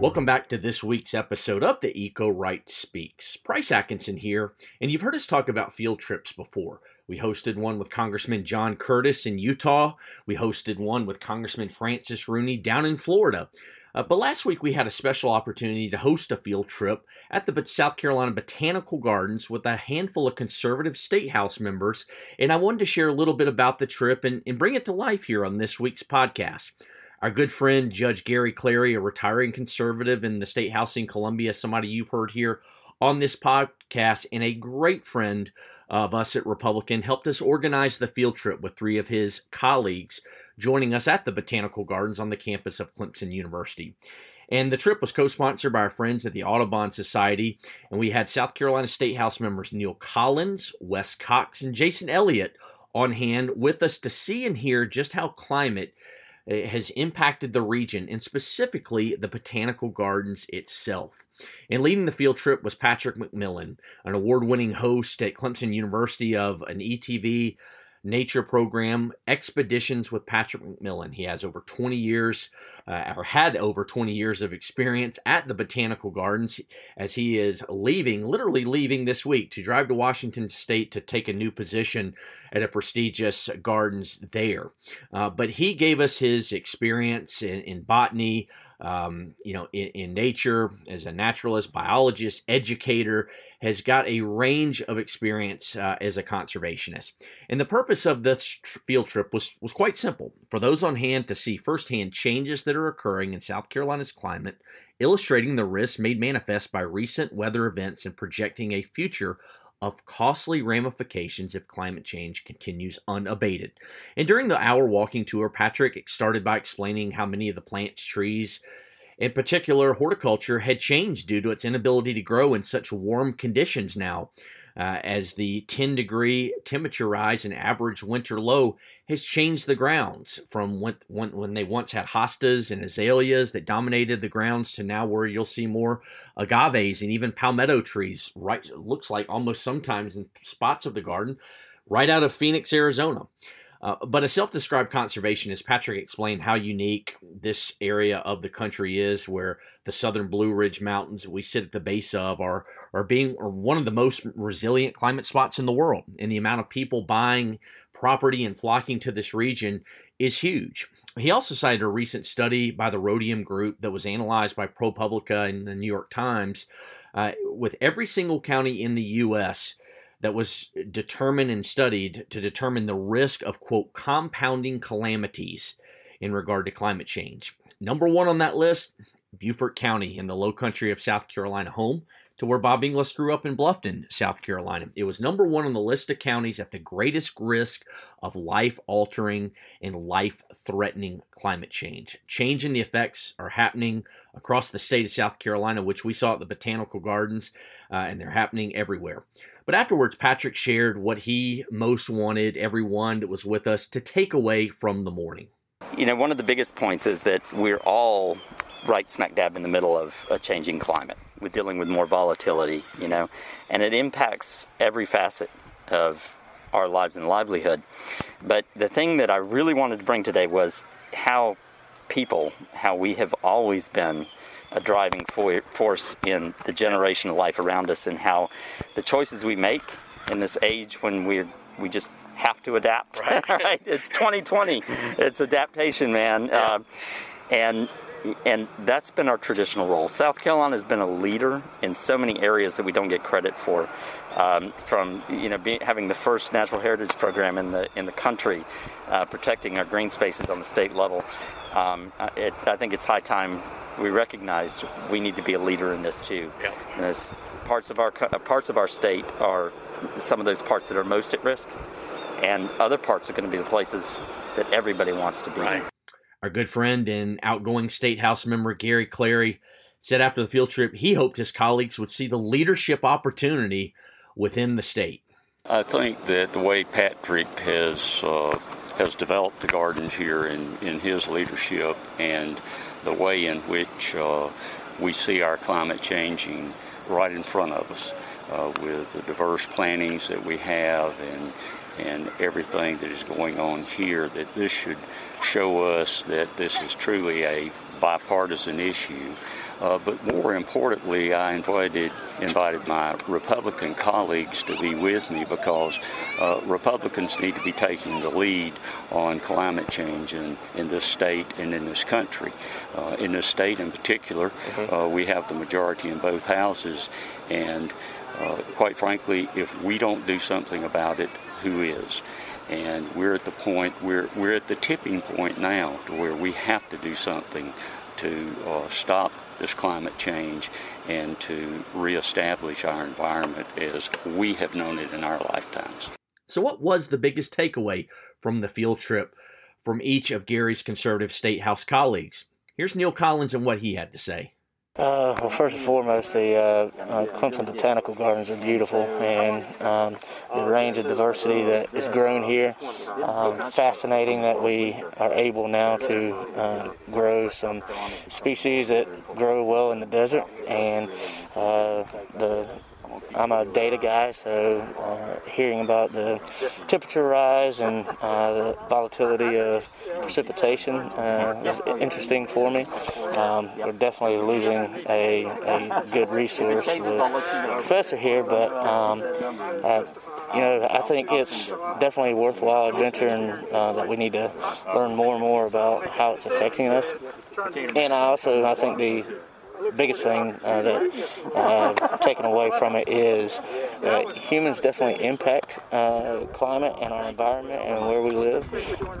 Welcome back to this week's episode of the Eco Right Speaks. Price Atkinson here, and you've heard us talk about field trips before. We hosted one with Congressman John Curtis in Utah. We hosted one with Congressman Francis Rooney down in Florida. Uh, but last week we had a special opportunity to host a field trip at the South Carolina Botanical Gardens with a handful of conservative state house members, and I wanted to share a little bit about the trip and, and bring it to life here on this week's podcast. Our good friend Judge Gary Clary, a retiring conservative in the state house in Columbia, somebody you've heard here on this podcast, and a great friend of us at republicEn, helped us organize the field trip with three of his colleagues joining us at the Botanical Gardens on the campus of Clemson University. And the trip was co sponsored by our friends at the Audubon Society. And we had South Carolina State House members Neal Collins, Wes Cox, and Jason Elliott on hand with us to see and hear just how climate has impacted the region and specifically the botanical gardens itself. And leading the field trip was Patrick McMillan, an award winning host at Clemson University of an ETV nature program, Expeditions with Patrick McMillan. He has over 20 years, uh, or had over 20 years of experience at the Botanical Gardens as he is leaving, literally leaving this week to drive to Washington State to take a new position at a prestigious gardens there. Uh, but he gave us his experience in, in botany, um, you know, in, in, nature as a naturalist, biologist, educator, has got a range of experience uh, as a conservationist. And the purpose of this field trip was, was quite simple for those on hand to see firsthand changes that are occurring in South Carolina's climate, illustrating the risks made manifest by recent weather events and projecting a future of costly ramifications if climate change continues unabated. And during the hour walking tour, Patrick started by explaining how many of the plants, trees, in particular horticulture, had changed due to its inability to grow in such warm conditions now uh, as the 10 degree temperature rise and average winter low has changed the grounds from when, when, when, they once had hostas and azaleas that dominated the grounds to now where you'll see more agaves and even palmetto trees right looks like almost sometimes in spots of the garden right out of phoenix arizona uh, but a self described conservationist, Patrick explained how unique this area of the country is, where the southern Blue Ridge Mountains we sit at the base of are, are being are one of the most resilient climate spots in the world. And the amount of people buying property and flocking to this region is huge. He also cited a recent study by the Rhodium Group that was analyzed by ProPublica and the New York Times. Uh, with every single county in the U.S that was determined and studied to determine the risk of, quote, compounding calamities in regard to climate change. Number one on that list, Beaufort County in the low country of South Carolina, home to where Bob Inglis grew up in Bluffton, South Carolina. It was number one on the list of counties at the greatest risk of life altering and life threatening climate change. Change in the effects are happening across the state of South Carolina, which we saw at the Botanical Gardens, uh, and they're happening everywhere. But afterwards, Patrick shared what he most wanted everyone that was with us to take away from the morning. You know, one of the biggest points is that we're all right smack dab in the middle of a changing climate. We're dealing with more volatility, you know, and it impacts every facet of our lives and livelihood. But the thing that I really wanted to bring today was how people, how we have always been a driving force in the generation of life around us and how the choices we make in this age when we we just have to adapt. Right. right? It's 2020. it's adaptation, man. Yeah. Uh, and and that's been our traditional role. South Carolina has been a leader in so many areas that we don't get credit for. Um, from you know being, having the first natural heritage program in the in the country, uh, protecting our green spaces on the state level. Um, it, I think it's high time we recognized we need to be a leader in this too. Yeah. As parts of our uh, parts of our state are some of those parts that are most at risk, and other parts are going to be the places that everybody wants to be. Right. Our good friend and outgoing state house member Gary Clary said after the field trip he hoped his colleagues would see the leadership opportunity within the state. I think that the way Patrick has uh, has developed the gardens here in, in his leadership and the way in which uh, we see our climate changing right in front of us uh, with the diverse plantings that we have and and everything that is going on here that this should show us that this is truly a bipartisan issue Uh, but more importantly, I invited invited my Republican colleagues to be with me because uh, Republicans need to be taking the lead on climate change in, in this state and in this country. Uh, in this state in particular, mm-hmm. uh, we have the majority in both houses, and uh, quite frankly, if we don't do something about it, who is? And we're at the point, we're, we're at the tipping point now to where we have to do something to uh, stop this climate change and to reestablish our environment as we have known it in our lifetimes. So, what was the biggest takeaway from the field trip from each of Gary's conservative state house colleagues? Here's Neal Collins and what he had to say. Uh, well, first and foremost, the uh, uh, Clemson Botanical Gardens are beautiful, and um, the range of diversity that is grown here, um, fascinating that we are able now to uh, grow some species that grow well in the desert, and uh, the I'm a data guy, so uh, hearing about the temperature rise and uh, the volatility of precipitation uh, is interesting for me. Um, we're definitely losing a, a good resource with professor here, but um, uh, you know, I think it's definitely a worthwhile adventure and uh, that we need to learn more and more about how it's affecting us. And I also, I think the biggest thing uh, that uh, taken away from it is that humans definitely impact uh, climate and our environment and where we live,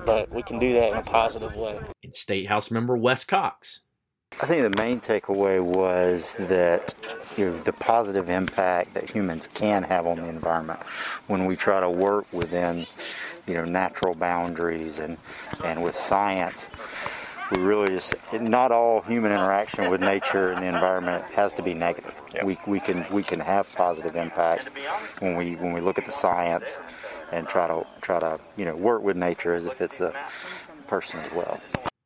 but we can do that in a positive way. In State House member Wes Cox. I think the main takeaway was that you know, the positive impact that humans can have on the environment when we try to work within you know natural boundaries and and with science we really just not all human interaction with nature and the environment has to be negative. Yep. We, we can we can have positive impacts when we when we look at the science and try to try to you know work with nature as if it's a person as well.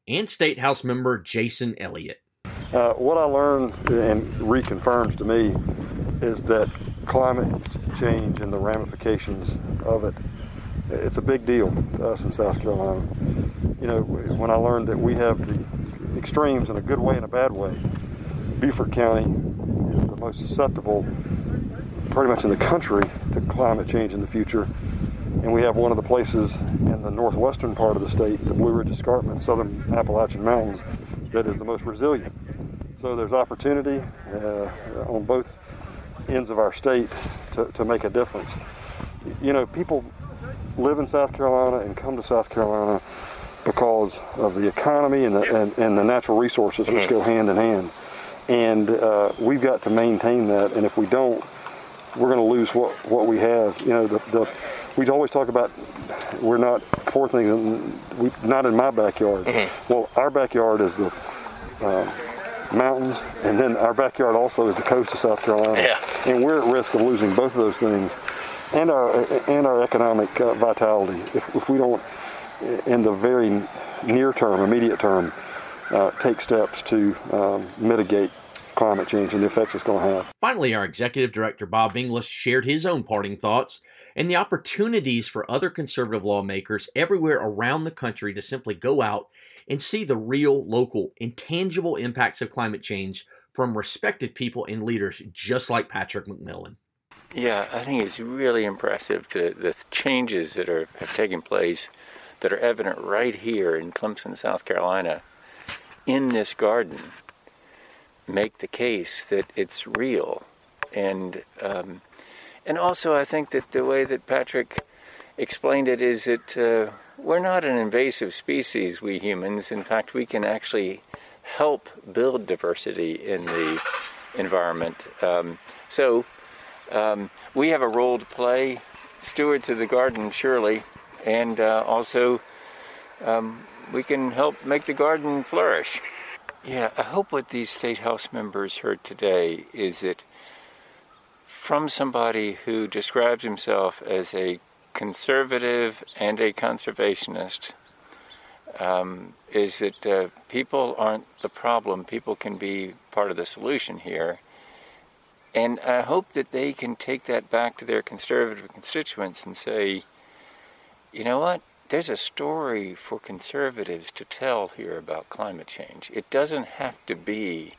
And State House member Jason Elliott. Uh, what I learned and reconfirms to me is that climate change and the ramifications of it it's a big deal to us in South Carolina. You know, when I learned that we have the extremes in a good way and a bad way, Beaufort County is the most susceptible, pretty much in the country, to climate change in the future. And we have one of the places in the northwestern part of the state, the Blue Ridge Escarpment, southern Appalachian Mountains, that is the most resilient. So there's opportunity uh, on both ends of our state to, to make a difference. You know, people live in South Carolina and come to South Carolina because of the economy and the, and, and the natural resources which go hand in hand. And uh, we've got to maintain that. And if we don't, we're going to lose what, what we have. You know, the, the we always talk about we're not four things, we, not in my backyard. Mm-hmm. Well, our backyard is the uh, mountains, and then our backyard also is the coast of South Carolina. Yeah. And we're at risk of losing both of those things and our and our economic uh, vitality. If, if we don't, in the very near term, immediate term, uh, take steps to um, mitigate climate change and the effects it's going to have. Finally, our executive director Bob Inglis shared his own parting thoughts and the opportunities for other conservative lawmakers everywhere around the country to simply go out and see the real, local, intangible impacts of climate change from respected people and leaders just like Patrick McMillan. Yeah, I think it's really impressive to the changes that are have taken place that are evident right here in Clemson, South Carolina, in this garden, make the case that it's real, and um, and also I think that the way that Patrick explained it is that uh, we're not an invasive species, we humans. In fact, we can actually help build diversity in the environment. Um, so um, we have a role to play, stewards of the garden, surely, and uh, also um, we can help make the garden flourish. Yeah, I hope what these State House members heard today is that from somebody who describes himself as a conservative and a conservationist, um, is that uh, people aren't the problem, people can be part of the solution here and I hope that they can take that back to their conservative constituents and say, you know what? There's a story for conservatives to tell here about climate change. It doesn't have to be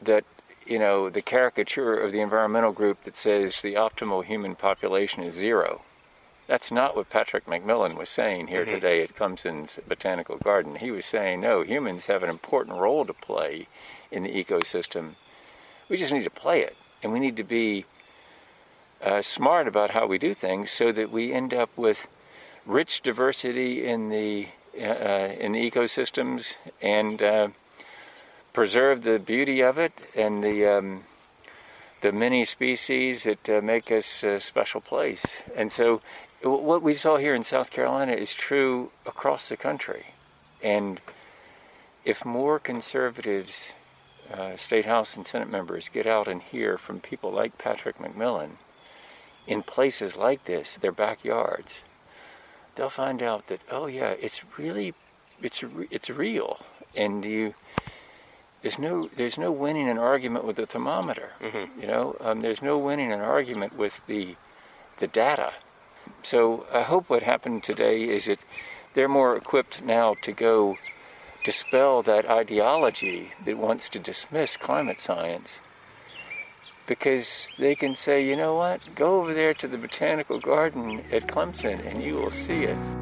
that you know the caricature of the environmental group that says the optimal human population is zero. That's not what Patrick McMillan was saying here mm-hmm. today at Clemson's Botanical Garden. He was saying, no, humans have an important role to play in the ecosystem. We just need to play it, and we need to be uh, smart about how we do things so that we end up with rich diversity in the uh, in the ecosystems and uh, preserve the beauty of it and the um, the many species that uh, make us a special place. And so, what we saw here in South Carolina is true across the country. And if more conservatives, uh, state house and senate members, get out and hear from people like Patrick McMillan in places like this, their backyards, they'll find out that oh yeah, it's really, it's it's real, and you there's no there's no winning an argument with the thermometer. Mm-hmm. You know, um, there's no winning an argument with the the data. So I hope what happened today is that they're more equipped now to go dispel that ideology that wants to dismiss climate science because they can say, you know what, go over there to the botanical garden at Clemson and you will see it.